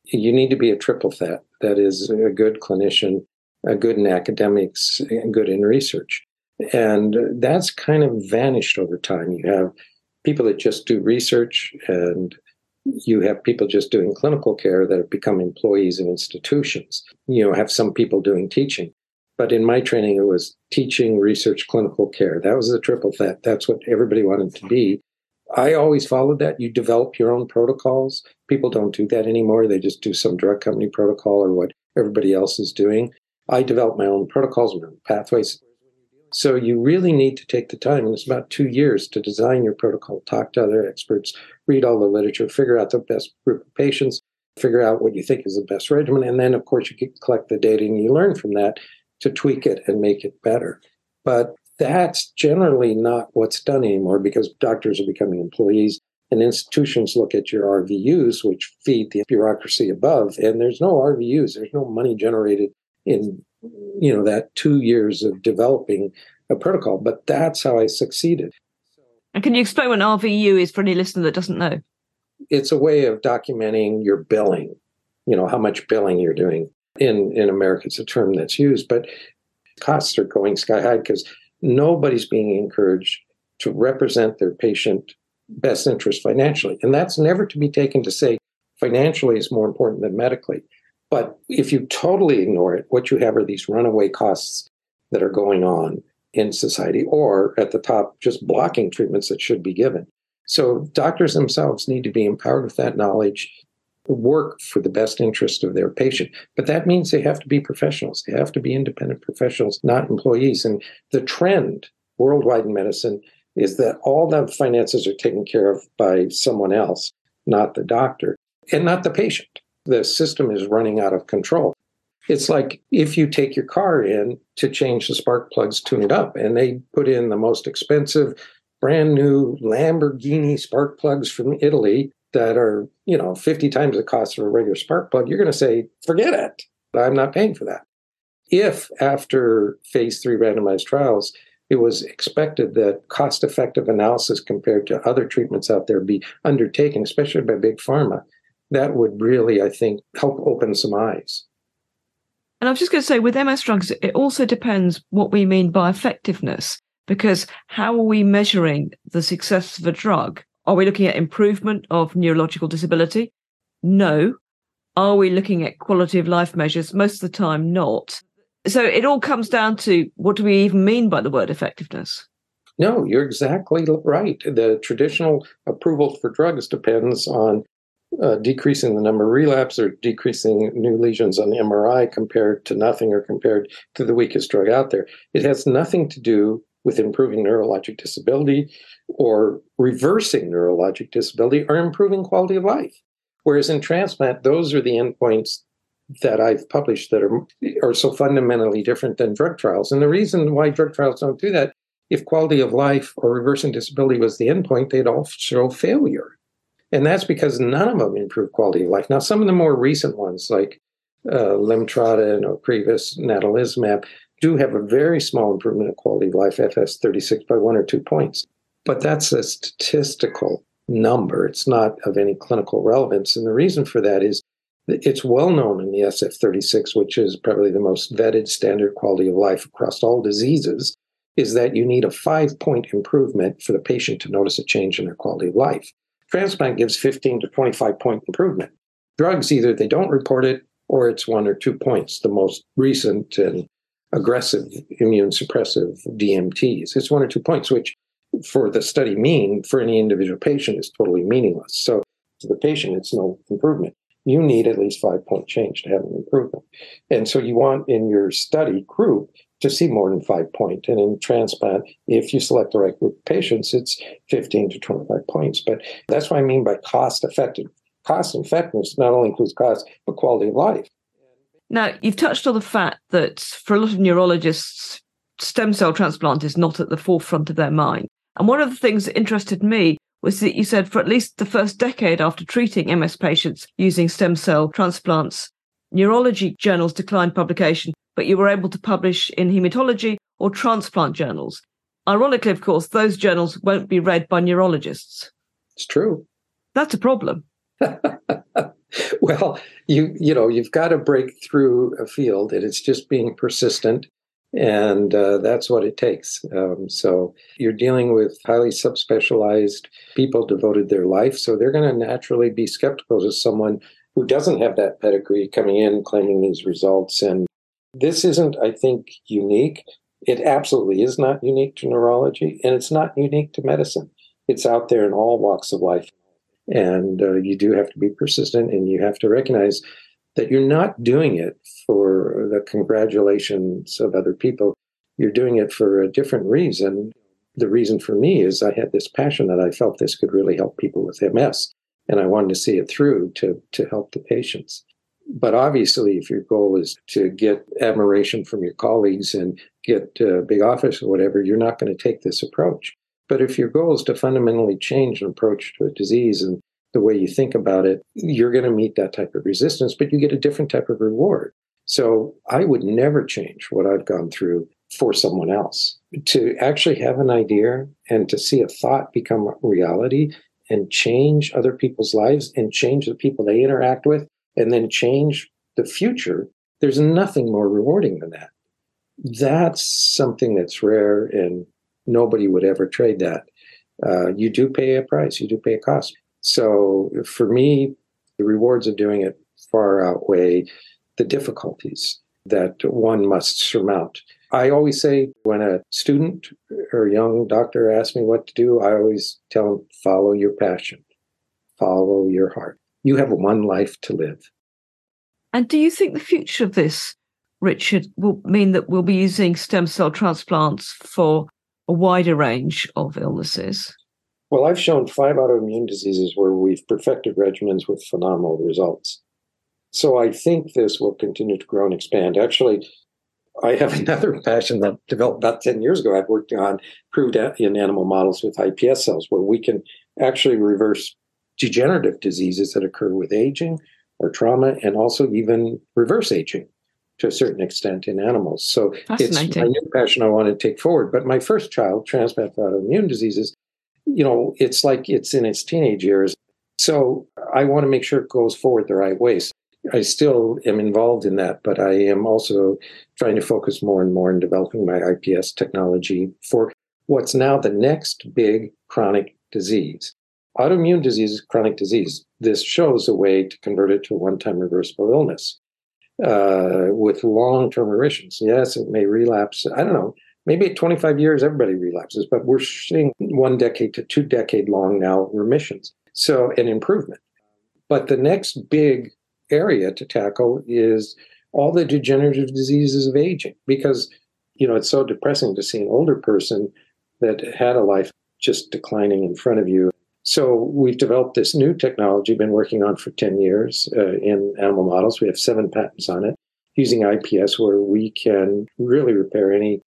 you need to be a triple that. That is a good clinician, a good in academics, and good in research. And that's kind of vanished over time. You have people that just do research and you have people just doing clinical care that have become employees of institutions. You know, have some people doing teaching. But in my training, it was teaching, research, clinical care. That was the triple that. That's what everybody wanted to be. I always followed that. You develop your own protocols. People don't do that anymore. They just do some drug company protocol or what everybody else is doing. I developed my own protocols, my own pathways. So you really need to take the time, and it's about two years to design your protocol, talk to other experts, read all the literature, figure out the best group of patients, figure out what you think is the best regimen, and then of course you collect the data and you learn from that to tweak it and make it better. But that's generally not what's done anymore because doctors are becoming employees. And institutions look at your RVUs, which feed the bureaucracy above, and there's no RVUs. There's no money generated in you know that two years of developing a protocol. But that's how I succeeded. And can you explain what RVU is for any listener that doesn't know? It's a way of documenting your billing. You know how much billing you're doing. In in America, it's a term that's used, but costs are going sky high because nobody's being encouraged to represent their patient best interest financially. And that's never to be taken to say financially is more important than medically. But if you totally ignore it, what you have are these runaway costs that are going on in society, or at the top, just blocking treatments that should be given. So doctors themselves need to be empowered with that knowledge, work for the best interest of their patient. But that means they have to be professionals. They have to be independent professionals, not employees. And the trend worldwide in medicine is that all the finances are taken care of by someone else, not the doctor and not the patient. The system is running out of control. It's like if you take your car in to change the spark plugs, tune it up, and they put in the most expensive, brand new Lamborghini spark plugs from Italy that are, you know, 50 times the cost of a regular spark plug, you're going to say, forget it. I'm not paying for that. If after phase three randomized trials, it was expected that cost effective analysis compared to other treatments out there be undertaken, especially by big pharma. That would really, I think, help open some eyes. And I was just going to say, with MS drugs, it also depends what we mean by effectiveness, because how are we measuring the success of a drug? Are we looking at improvement of neurological disability? No. Are we looking at quality of life measures? Most of the time, not. So it all comes down to what do we even mean by the word effectiveness? No, you're exactly right. The traditional approval for drugs depends on uh, decreasing the number of relapse or decreasing new lesions on the MRI compared to nothing or compared to the weakest drug out there. It has nothing to do with improving neurologic disability or reversing neurologic disability or improving quality of life. Whereas in transplant, those are the endpoints that I've published that are, are so fundamentally different than drug trials. And the reason why drug trials don't do that, if quality of life or reversing disability was the endpoint, they'd all show failure. And that's because none of them improve quality of life. Now, some of the more recent ones, like uh, and Ocrevus, natalizumab, do have a very small improvement in quality of life, FS36 by one or two points. But that's a statistical number. It's not of any clinical relevance. And the reason for that is it's well known in the SF36, which is probably the most vetted standard quality of life across all diseases, is that you need a five point improvement for the patient to notice a change in their quality of life. Transplant gives 15 to 25 point improvement. Drugs, either they don't report it or it's one or two points, the most recent and aggressive immune suppressive DMTs. It's one or two points, which for the study mean for any individual patient is totally meaningless. So to the patient, it's no improvement you need at least five point change to have an improvement. And so you want in your study group to see more than five point. And in transplant, if you select the right group of patients, it's 15 to 25 points. But that's what I mean by cost effective. Cost effectiveness not only includes cost, but quality of life. Now, you've touched on the fact that for a lot of neurologists, stem cell transplant is not at the forefront of their mind. And one of the things that interested me was that you said for at least the first decade after treating MS patients using stem cell transplants, neurology journals declined publication, but you were able to publish in hematology or transplant journals. Ironically, of course, those journals won't be read by neurologists. It's true. That's a problem. [laughs] [laughs] well, you you know, you've got to break through a field and it's just being persistent and uh, that's what it takes. Um, so you're dealing with highly subspecialized people devoted their life, so they're going to naturally be skeptical to someone who doesn't have that pedigree coming in claiming these results. And this isn't, I think, unique. It absolutely is not unique to neurology, and it's not unique to medicine. It's out there in all walks of life. And uh, you do have to be persistent and you have to recognize that you're not doing it for the congratulations of other people. You're doing it for a different reason. The reason for me is I had this passion that I felt this could really help people with MS, and I wanted to see it through to, to help the patients. But obviously, if your goal is to get admiration from your colleagues and get a big office or whatever, you're not going to take this approach. But if your goal is to fundamentally change an approach to a disease and the way you think about it, you're going to meet that type of resistance, but you get a different type of reward. So I would never change what I've gone through for someone else. To actually have an idea and to see a thought become reality and change other people's lives and change the people they interact with and then change the future, there's nothing more rewarding than that. That's something that's rare and nobody would ever trade that. Uh, you do pay a price, you do pay a cost. So for me, the rewards of doing it far outweigh the difficulties that one must surmount. I always say when a student or young doctor asks me what to do, I always tell them follow your passion, follow your heart. You have one life to live. And do you think the future of this, Richard, will mean that we'll be using stem cell transplants for a wider range of illnesses? Well, I've shown five autoimmune diseases where we've perfected regimens with phenomenal results. So I think this will continue to grow and expand. Actually, I have [laughs] another passion that developed about 10 years ago. I've worked on proved in animal models with iPS cells where we can actually reverse degenerative diseases that occur with aging or trauma and also even reverse aging to a certain extent in animals. So it's my new passion I want to take forward. But my first child, transplant for autoimmune diseases, you know, it's like it's in its teenage years. So I want to make sure it goes forward the right way. So I still am involved in that, but I am also trying to focus more and more in developing my iPS technology for what's now the next big chronic disease. Autoimmune disease is chronic disease. This shows a way to convert it to a one time reversible illness uh, with long term remissions. Yes, it may relapse. I don't know. Maybe at 25 years, everybody relapses, but we're seeing one decade to two decade long now remissions. So, an improvement. But the next big area to tackle is all the degenerative diseases of aging because you know it's so depressing to see an older person that had a life just declining in front of you so we've developed this new technology been working on for 10 years uh, in animal models. We have seven patents on it using ips where we can really repair any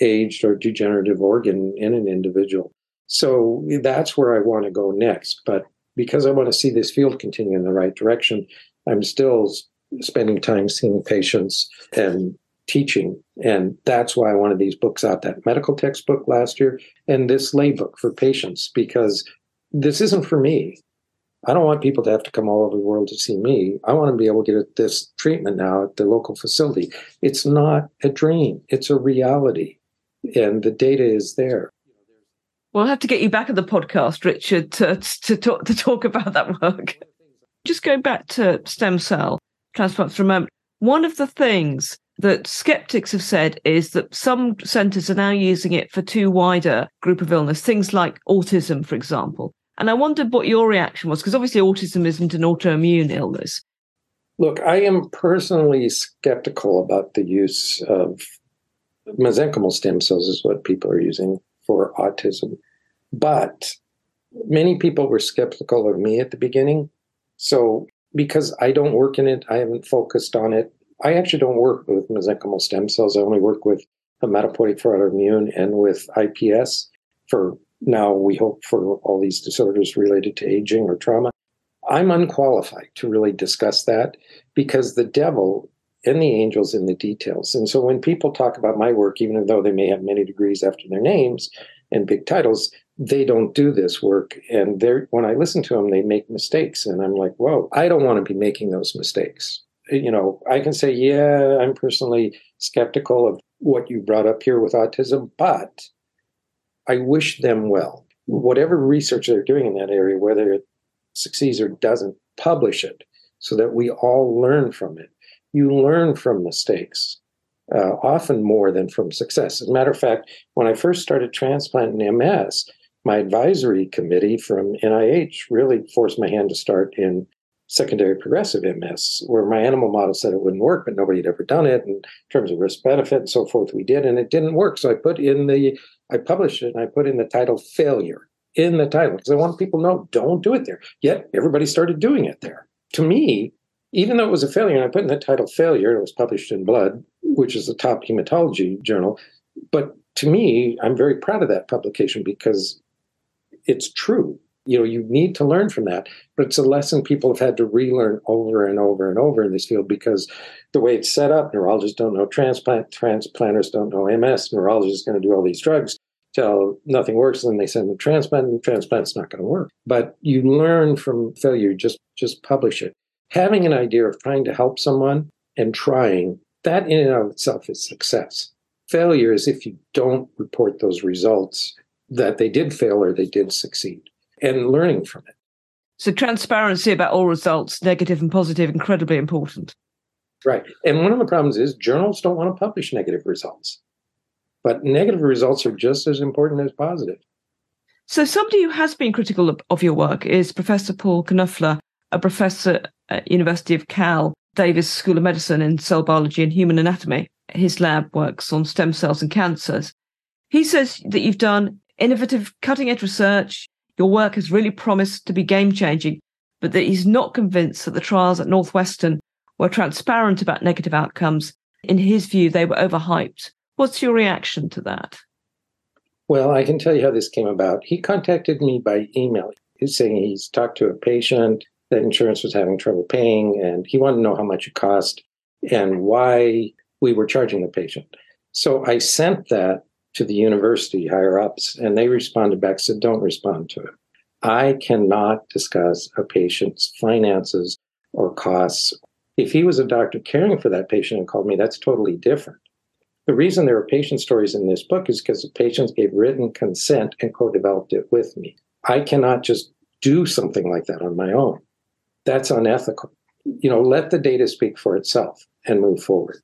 aged or degenerative organ in an individual. So that's where i want to go next but because i want to see this field continue in the right direction I'm still spending time seeing patients and teaching. And that's why I wanted these books out. That medical textbook last year and this lay book for patients, because this isn't for me. I don't want people to have to come all over the world to see me. I want to be able to get this treatment now at the local facility. It's not a dream, it's a reality. And the data is there. We'll have to get you back at the podcast, Richard, to, to, talk, to talk about that work. Just going back to stem cell transplants for a moment, one of the things that skeptics have said is that some centres are now using it for too wider group of illness, things like autism, for example. And I wondered what your reaction was, because obviously autism isn't an autoimmune illness. Look, I am personally skeptical about the use of mesenchymal stem cells, is what people are using for autism. But many people were skeptical of me at the beginning so because I don't work in it, I haven't focused on it. I actually don't work with mesenchymal stem cells. I only work with hematopoietic for autoimmune and with IPS for now we hope for all these disorders related to aging or trauma. I'm unqualified to really discuss that because the devil and the angels in the details. And so when people talk about my work, even though they may have many degrees after their names and big titles, they don't do this work and they're when i listen to them they make mistakes and i'm like whoa i don't want to be making those mistakes you know i can say yeah i'm personally skeptical of what you brought up here with autism but i wish them well whatever research they're doing in that area whether it succeeds or doesn't publish it so that we all learn from it you learn from mistakes uh, often more than from success as a matter of fact when i first started transplanting ms my advisory committee from NIH really forced my hand to start in secondary progressive MS, where my animal model said it wouldn't work, but nobody had ever done it. And in terms of risk benefit and so forth, we did, and it didn't work. So I put in the, I published it and I put in the title failure in the title because I want people to know don't do it there. Yet everybody started doing it there. To me, even though it was a failure, and I put in the title failure, it was published in Blood, which is the top hematology journal, but to me, I'm very proud of that publication because it's true. You know, you need to learn from that, but it's a lesson people have had to relearn over and over and over in this field because the way it's set up, neurologists don't know transplant, transplanters don't know MS, neurologists are going to do all these drugs till nothing works, and then they send the transplant, and the transplant's not going to work. But you learn from failure, just just publish it. Having an idea of trying to help someone and trying, that in and of itself is success. Failure is if you don't report those results that they did fail or they did succeed and learning from it. So transparency about all results, negative and positive, incredibly important. Right. And one of the problems is journals don't want to publish negative results. But negative results are just as important as positive. So somebody who has been critical of, of your work is Professor Paul Knoepfler, a professor at University of Cal Davis School of Medicine in cell biology and human anatomy. His lab works on stem cells and cancers. He says that you've done innovative, cutting edge research. Your work has really promised to be game changing, but that he's not convinced that the trials at Northwestern were transparent about negative outcomes. In his view, they were overhyped. What's your reaction to that? Well, I can tell you how this came about. He contacted me by email. He's saying he's talked to a patient that insurance was having trouble paying, and he wanted to know how much it cost and why we were charging the patient. So I sent that to the university higher ups, and they responded back, said, don't respond to it. I cannot discuss a patient's finances or costs. If he was a doctor caring for that patient and called me, that's totally different. The reason there are patient stories in this book is because the patients gave written consent and co developed it with me. I cannot just do something like that on my own. That's unethical. You know, let the data speak for itself and move forward.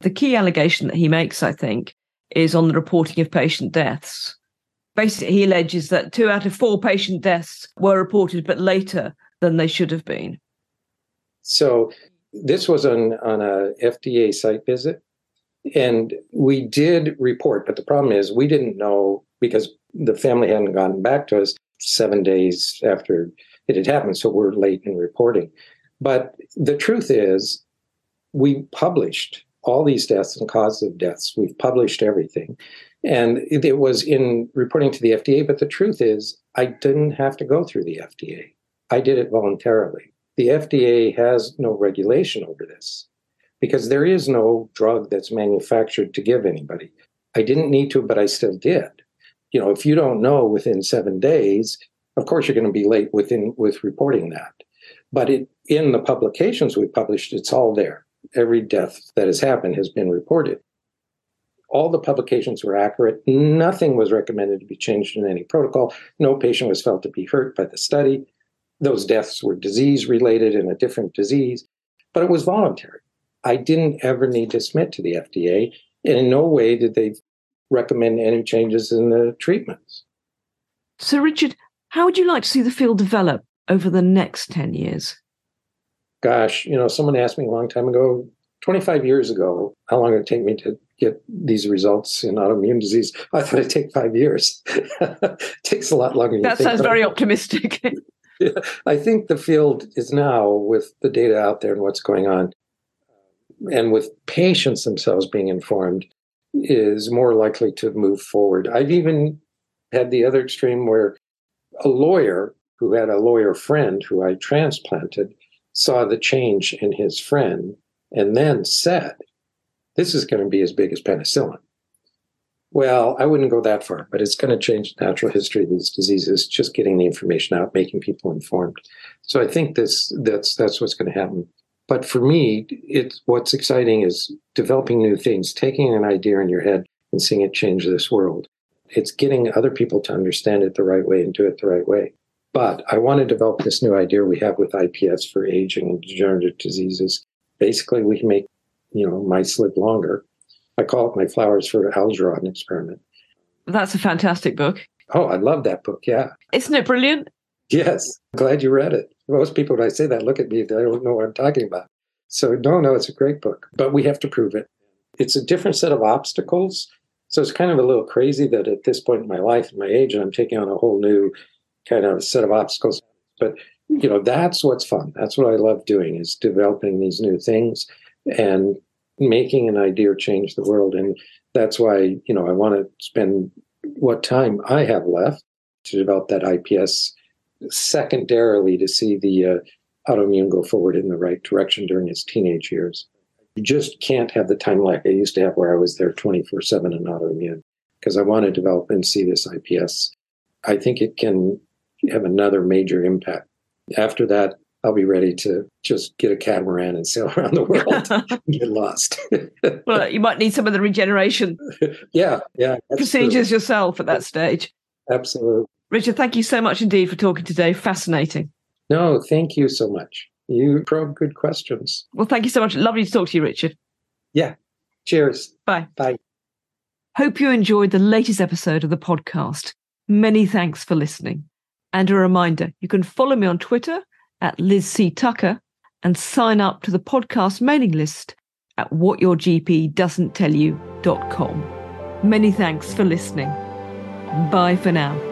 The key allegation that he makes, I think, is on the reporting of patient deaths. Basically, he alleges that two out of four patient deaths were reported, but later than they should have been. So, this was on, on a FDA site visit. And we did report, but the problem is we didn't know because the family hadn't gotten back to us seven days after it had happened. So we're late in reporting. But the truth is, we published all these deaths and causes of deaths. We've published everything. And it was in reporting to the FDA. But the truth is, I didn't have to go through the FDA. I did it voluntarily. The FDA has no regulation over this because there is no drug that's manufactured to give anybody. I didn't need to, but I still did. You know, if you don't know within seven days, of course you're going to be late within with reporting that. But it, in the publications we published, it's all there. Every death that has happened has been reported. All the publications were accurate. Nothing was recommended to be changed in any protocol. No patient was felt to be hurt by the study. Those deaths were disease related in a different disease, but it was voluntary. I didn't ever need to submit to the FDA. And in no way did they recommend any changes in the treatments. So, Richard, how would you like to see the field develop over the next 10 years? Gosh, you know, someone asked me a long time ago, 25 years ago, how long would it take me to get these results in autoimmune disease? Oh, I thought it'd take five years. it [laughs] takes a lot longer. That sounds very optimistic. [laughs] I think the field is now, with the data out there and what's going on, and with patients themselves being informed is more likely to move forward. I've even had the other extreme where a lawyer who had a lawyer friend who I transplanted saw the change in his friend and then said, This is going to be as big as penicillin. Well, I wouldn't go that far, but it's going to change the natural history of these diseases, just getting the information out, making people informed. So I think this that's that's what's going to happen. But for me, it's what's exciting is developing new things, taking an idea in your head and seeing it change this world. It's getting other people to understand it the right way and do it the right way. But I want to develop this new idea we have with IPS for aging and degenerative diseases. Basically, we can make, you know, mice live longer. I call it my flowers for Algernon experiment. That's a fantastic book. Oh, I love that book. Yeah. Isn't it brilliant? Yes. Glad you read it most people, when I say that, look at me, they don't know what I'm talking about. So, no, no, it's a great book, but we have to prove it. It's a different set of obstacles. So, it's kind of a little crazy that at this point in my life and my age, I'm taking on a whole new kind of set of obstacles. But, you know, that's what's fun. That's what I love doing is developing these new things. And making an idea change the world. And that's why, you know, I want to spend what time I have left to develop that IPS secondarily to see the uh, autoimmune go forward in the right direction during its teenage years. You just can't have the time like I used to have where I was there 24 7 in autoimmune because I want to develop and see this IPS. I think it can have another major impact. After that, I'll be ready to just get a catamaran and sail [laughs] around the world [laughs] and get lost. [laughs] well, you might need some of the regeneration yeah, yeah. procedures true. yourself at that stage. Absolutely. Richard, thank you so much indeed for talking today. Fascinating. No, thank you so much. You probe good questions. Well, thank you so much. Lovely to talk to you, Richard. Yeah. Cheers. Bye. Bye. Hope you enjoyed the latest episode of the podcast. Many thanks for listening. And a reminder, you can follow me on Twitter at Liz C. Tucker and sign up to the podcast mailing list at whatyourgpdoesn'ttell you.com. Many thanks for listening. Bye for now.